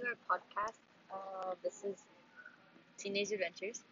to our podcast. Uh, this is Teenage Adventures,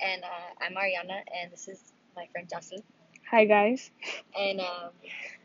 and uh, I'm Ariana, and this is my friend Jocelyn. Hi guys. And um,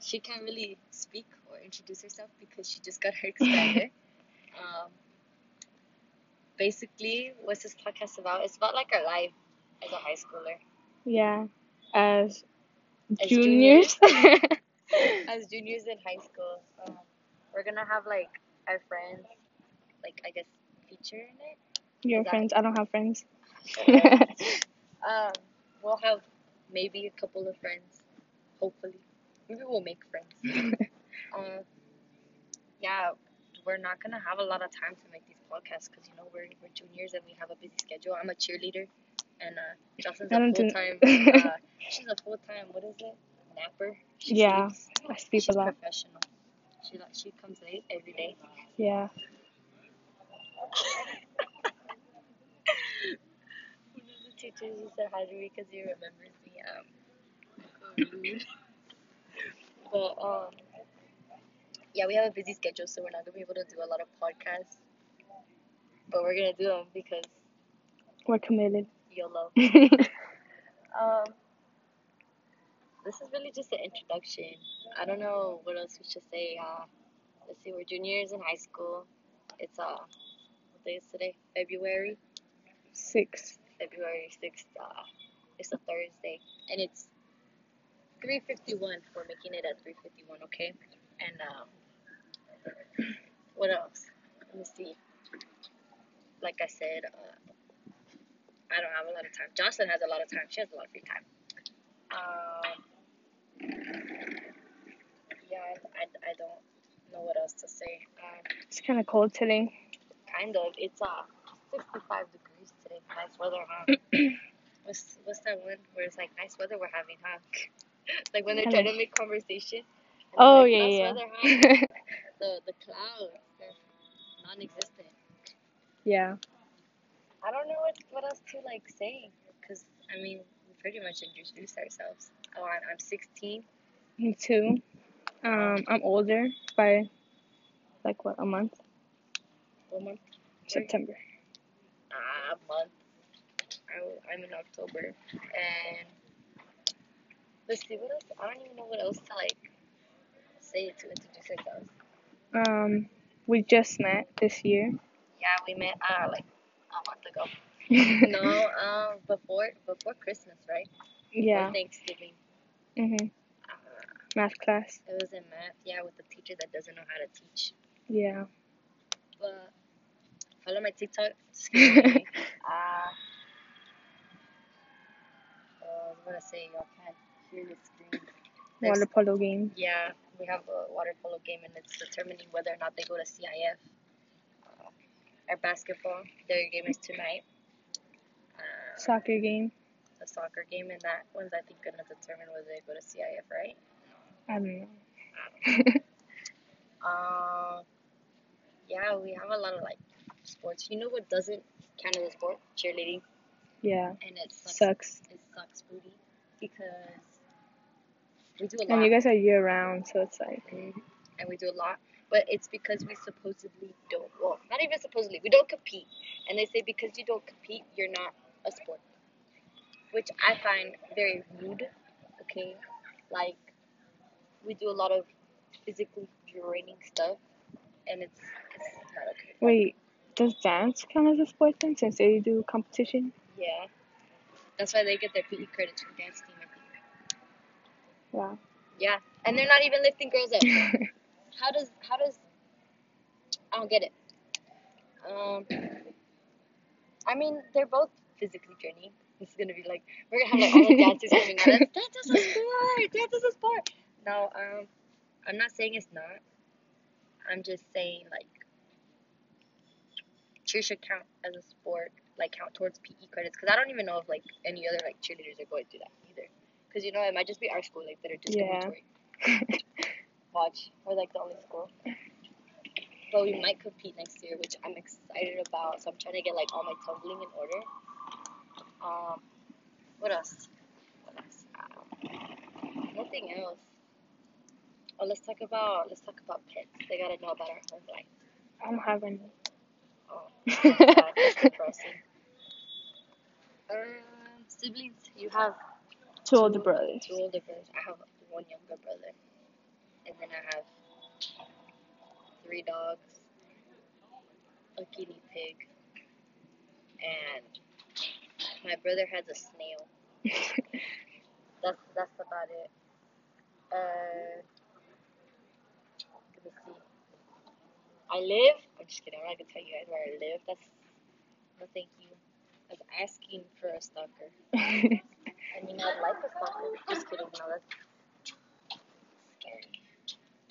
she can't really speak or introduce herself because she just got her expander. um, basically, what's this podcast about? It's about like our life as a high schooler. Yeah. As, As juniors. as juniors in high school. Um, we're gonna have like our friends, like I guess, feature in it. Your Is that- friends. I don't have friends. um, we'll have maybe a couple of friends, hopefully. Maybe we'll make friends. um, yeah, we're not gonna have a lot of time to make these podcasts because you know we're we're juniors and we have a busy schedule. I'm a cheerleader, and uh, I a full time. uh, she's a full time. What is it? Napper. She Yeah, sleeps. I sleep She's a lot. professional. She she comes late every day. Yeah. Teachers said hi to me because he remembers me. Um, but um, yeah, we have a busy schedule, so we're not gonna be able to do a lot of podcasts. But we're gonna do them because We're committed. YOLO. Um, this is really just an introduction. I don't know what else we should say. Uh, let's see, we're juniors in high school. It's uh, what day is today? February. Six. February 6th. Uh, it's a Thursday. And it's 3.51. We're making it at 3.51, okay? And, um, what else? Let me see. Like I said, uh, I don't have a lot of time. Jocelyn has a lot of time. She has a lot of free time. Um, yeah, I, I, I don't know what else to say. Um, It's kind of cold today. kind of. It's uh 65 degrees weather, huh? what's what's that one where it's like nice weather we're having, huh? like when they're trying to make conversation. Oh like, yeah, nice yeah. weather, huh? the the clouds, they're non-existent. yeah. I don't know what what else to like say, cause I mean we pretty much introduced ourselves. Oh, I'm, I'm 16. Me too. Um, I'm older by like what a month. One month. September. I'm in October, and let's see what else. I don't even know what else to like say to introduce ourselves. Um, we just met this year. Yeah, we met uh like a month ago. no, um, before before Christmas, right? yeah. Before Thanksgiving. Mhm. Uh, Math class. it was in math. Yeah, with the teacher that doesn't know how to teach. Yeah. But follow my TikTok. Uh, gonna say y'all can't hear the screen. There's- Water polo game. Yeah, we have a water polo game and it's determining whether or not they go to CIF. Uh, our basketball, their game is tonight. Uh, Soccer game. the soccer game and that one's I think gonna determine whether they go to CIF, right? I don't know. Um, yeah, we have a lot of like sports. You know what doesn't count as a sport? Cheerleading, yeah. and it sucks. Sucks. It sucks, booty, because we do a lot. And you guys are year round, so it's like Mhm. and we do a lot. But it's because we supposedly don't. Well, not even supposedly. We don't compete, and they say because you don't compete, you're not a sport, which I find very rude. Okay, like we do a lot of physically draining stuff, and it's it's not okay. wait, does dance count as a sport then since they do competition? Yeah, that's why they get their PE credits from dance team. I think. Wow. Yeah, and they're not even lifting girls up. how does how does I don't get it. Um, I mean they're both physically draining. This is gonna be like we're gonna have like all the dancers coming at us. Dance is a sport. Dance is a sport. No, um, I'm not saying it's not. I'm just saying like cheer should count as a sport, like count towards PE credits. Cause I don't even know if like any other like cheerleaders are going through that either. Cause you know it might just be our school like that are Yeah. discriminatory. Watch, we're like the only school. But we might compete next year, which I'm excited about. So I'm trying to get like all my tumbling in order. Um, what else? What else? Um, nothing else. Oh, let's talk about let's talk about pets. They gotta know about our home life. I don't have any. Depressing. Um, siblings, you have Two older brothers. Two older brothers. I have one younger brother, and then I have three dogs, a guinea pig, and my brother has a snail. That's that's about it. Uh, let me see. I live. I'm just kidding. I'm not gonna tell you guys where I live. That's no, thank you. I was asking for a stalker. I mean, I'd like a stalker. Just kidding. No, that's scary.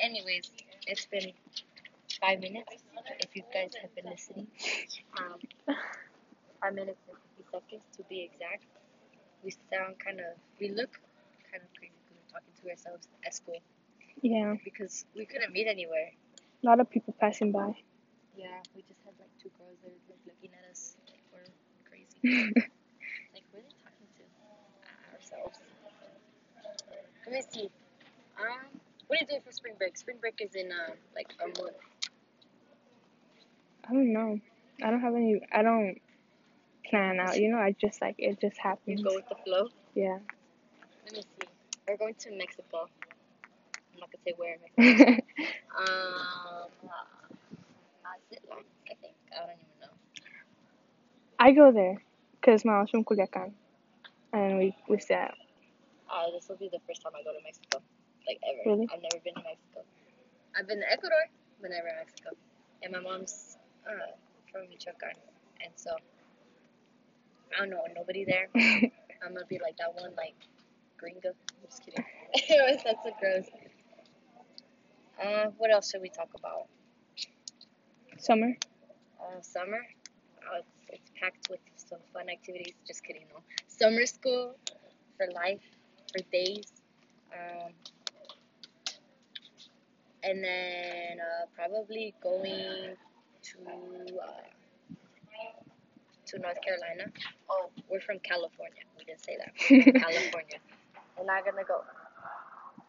Anyways, it's been five minutes. If you guys have been listening, um, five minutes and fifty seconds to be exact. We sound kind of, we look kind of crazy because we're talking to ourselves at school yeah, because we couldn't meet anywhere. A lot of people passing by. Yeah, we just had like two girls that were like looking at us like we're crazy. like we're talking to uh, ourselves. Let me see. Um, what are you doing for spring break? Spring break is in uh, like a month. I don't know. I don't have any. I don't plan out. You know, I just like it just happens. You go with the flow. Yeah. Let me see. We're going to Mexico. Not gonna say where. Um, uh, Mazatlan, I think. I don't even know. I go there because my mom's from Culiacan, and we we stay at. Uh, this will be the first time I go to Mexico, like ever. Really? I've never been to Mexico. I've been to Ecuador, but never Mexico. And my mom's uh, from Michoacan, and so I don't know nobody there. I'm gonna be like that one like gringo. I'm just kidding. Anyways, that's so gross. Uh, what else should we talk about? Summer. Uh, summer. Uh, it's, it's packed with some fun activities. Just kidding, no. Summer school for life, for days. Um, and then uh, probably going to uh, to North Carolina. Oh, we're from California. We didn't say that. California. We're not gonna go.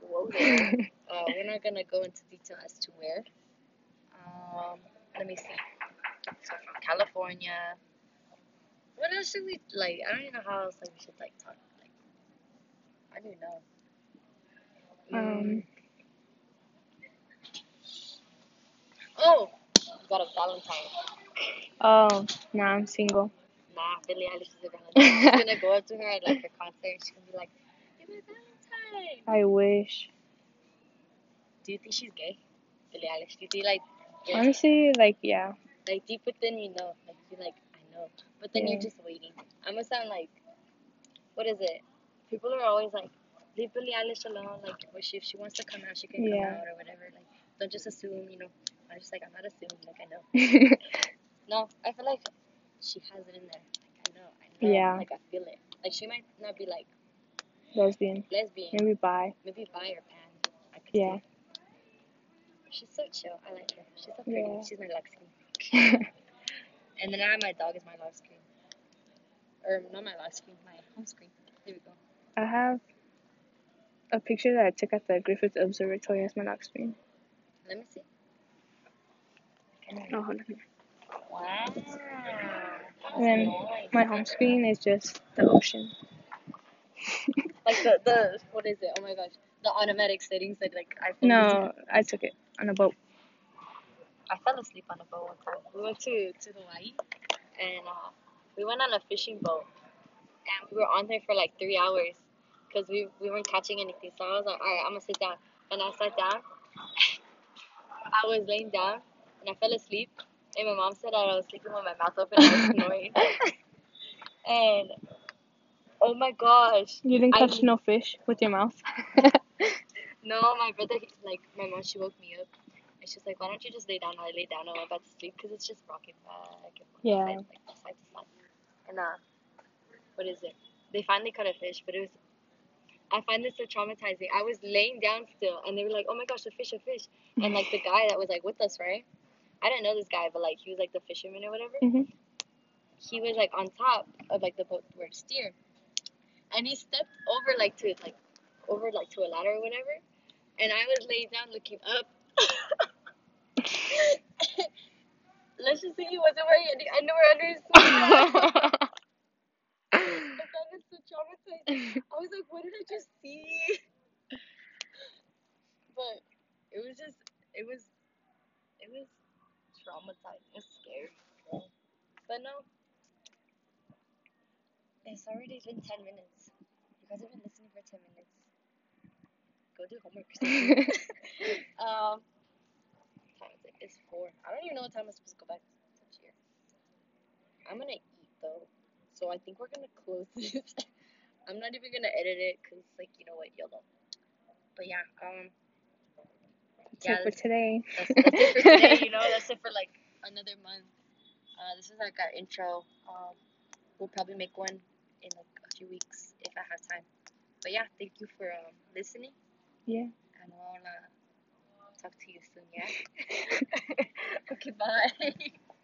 Whoa. Uh, we're not gonna go into detail as to where. Um, let me see. So from California. What else should we like? I don't even know how else like we should like talk. Like, I don't know. Um, Oh, we got a Valentine. oh, now I'm single. Nah, Billie Eilish is a Valentine. She's gonna go up to her at like her concert. She's gonna be like, "Give me a Valentine." I wish. Do you think she's gay? Billie Eilish. Do you think like, you're- Honestly, like yeah. like deep within you know, like you're like, I know, but then you're just waiting. I'm gonna sound like, what is it? People are always like, leave Billie Eilish alone. Like, she, if she wants to come out, she can come out or whatever. Like, don't just assume. You know, I'm just like, I'm not assuming. Like, I know. No, I feel like she has it in there. Like, I know. I know. Yeah. Like, I feel it. Like, she might not be like Lesbian. lesbian, Maybe bi. maybe bi or pan. I could Yeah. She's so chill. I like her. She's so pretty. Yeah. She's my lock screen. And then I have my dog as my lock screen. Or not my lock screen, my home screen. There we go. I have a picture that I took at the Griffith Observatory as my lock screen. Let me see. Oh, hold on. Wow. And then my home screen is just the ocean. Like the, the what is it? Oh my gosh. The automatic settings that like iPhone. No, I took it on a boat. I fell asleep on a boat one time. We went to, to Hawaii and uh, we went on a fishing boat and we were on there for like three hours because we, we weren't catching anything. So I was like, all right, I'm gonna sit down. And I sat down. I was laying down and I fell asleep. And my mom said that I was sleeping with my mouth open and I was snoring. and oh my gosh. You didn't catch did- no fish with your mouth. No, my brother, he, like, my mom, she woke me up. And she's like, why don't you just lay down? I lay down I'm about to sleep because it's just rocking back and forth, Yeah. side, like, side to side. And, uh, what is it? They finally caught a fish, but it was, I find this so traumatizing. I was laying down still, and they were like, oh my gosh, a fish, a fish. And, like, the guy that was, like, with us, right? I didn't know this guy, but, like, he was, like, the fisherman or whatever. Mhm. He was, like, on top of, like, the boat where to steer. And he stepped over, like, to, like, over, like, to a ladder or whatever and I was laid down looking up. Let's just see he wasn't wearing any underwear under his sweater. I found it so traumatizing. I was like, what did I just see? But it was just, it was, it was traumatizing. It was scary. But no. It's already been 10 minutes. You guys have been listening for 10 minutes. Go do homework. or something. um, time is it? It's 4. I don't even know what time I'm supposed to go back. I'm gonna eat though. So I think we're gonna close this. I'm not even gonna edit it because, like, you know what, YOLO. But yeah, um, That's Yeah, it for that's- today. that's, that's it for today. You know, that's it for like another month. Uh, this is like our intro. Um, we'll probably make one in like a few weeks if I have time. But yeah, thank you for um, listening, yeah. and we'll uh, talk to you soon. Yeah. okay, bye.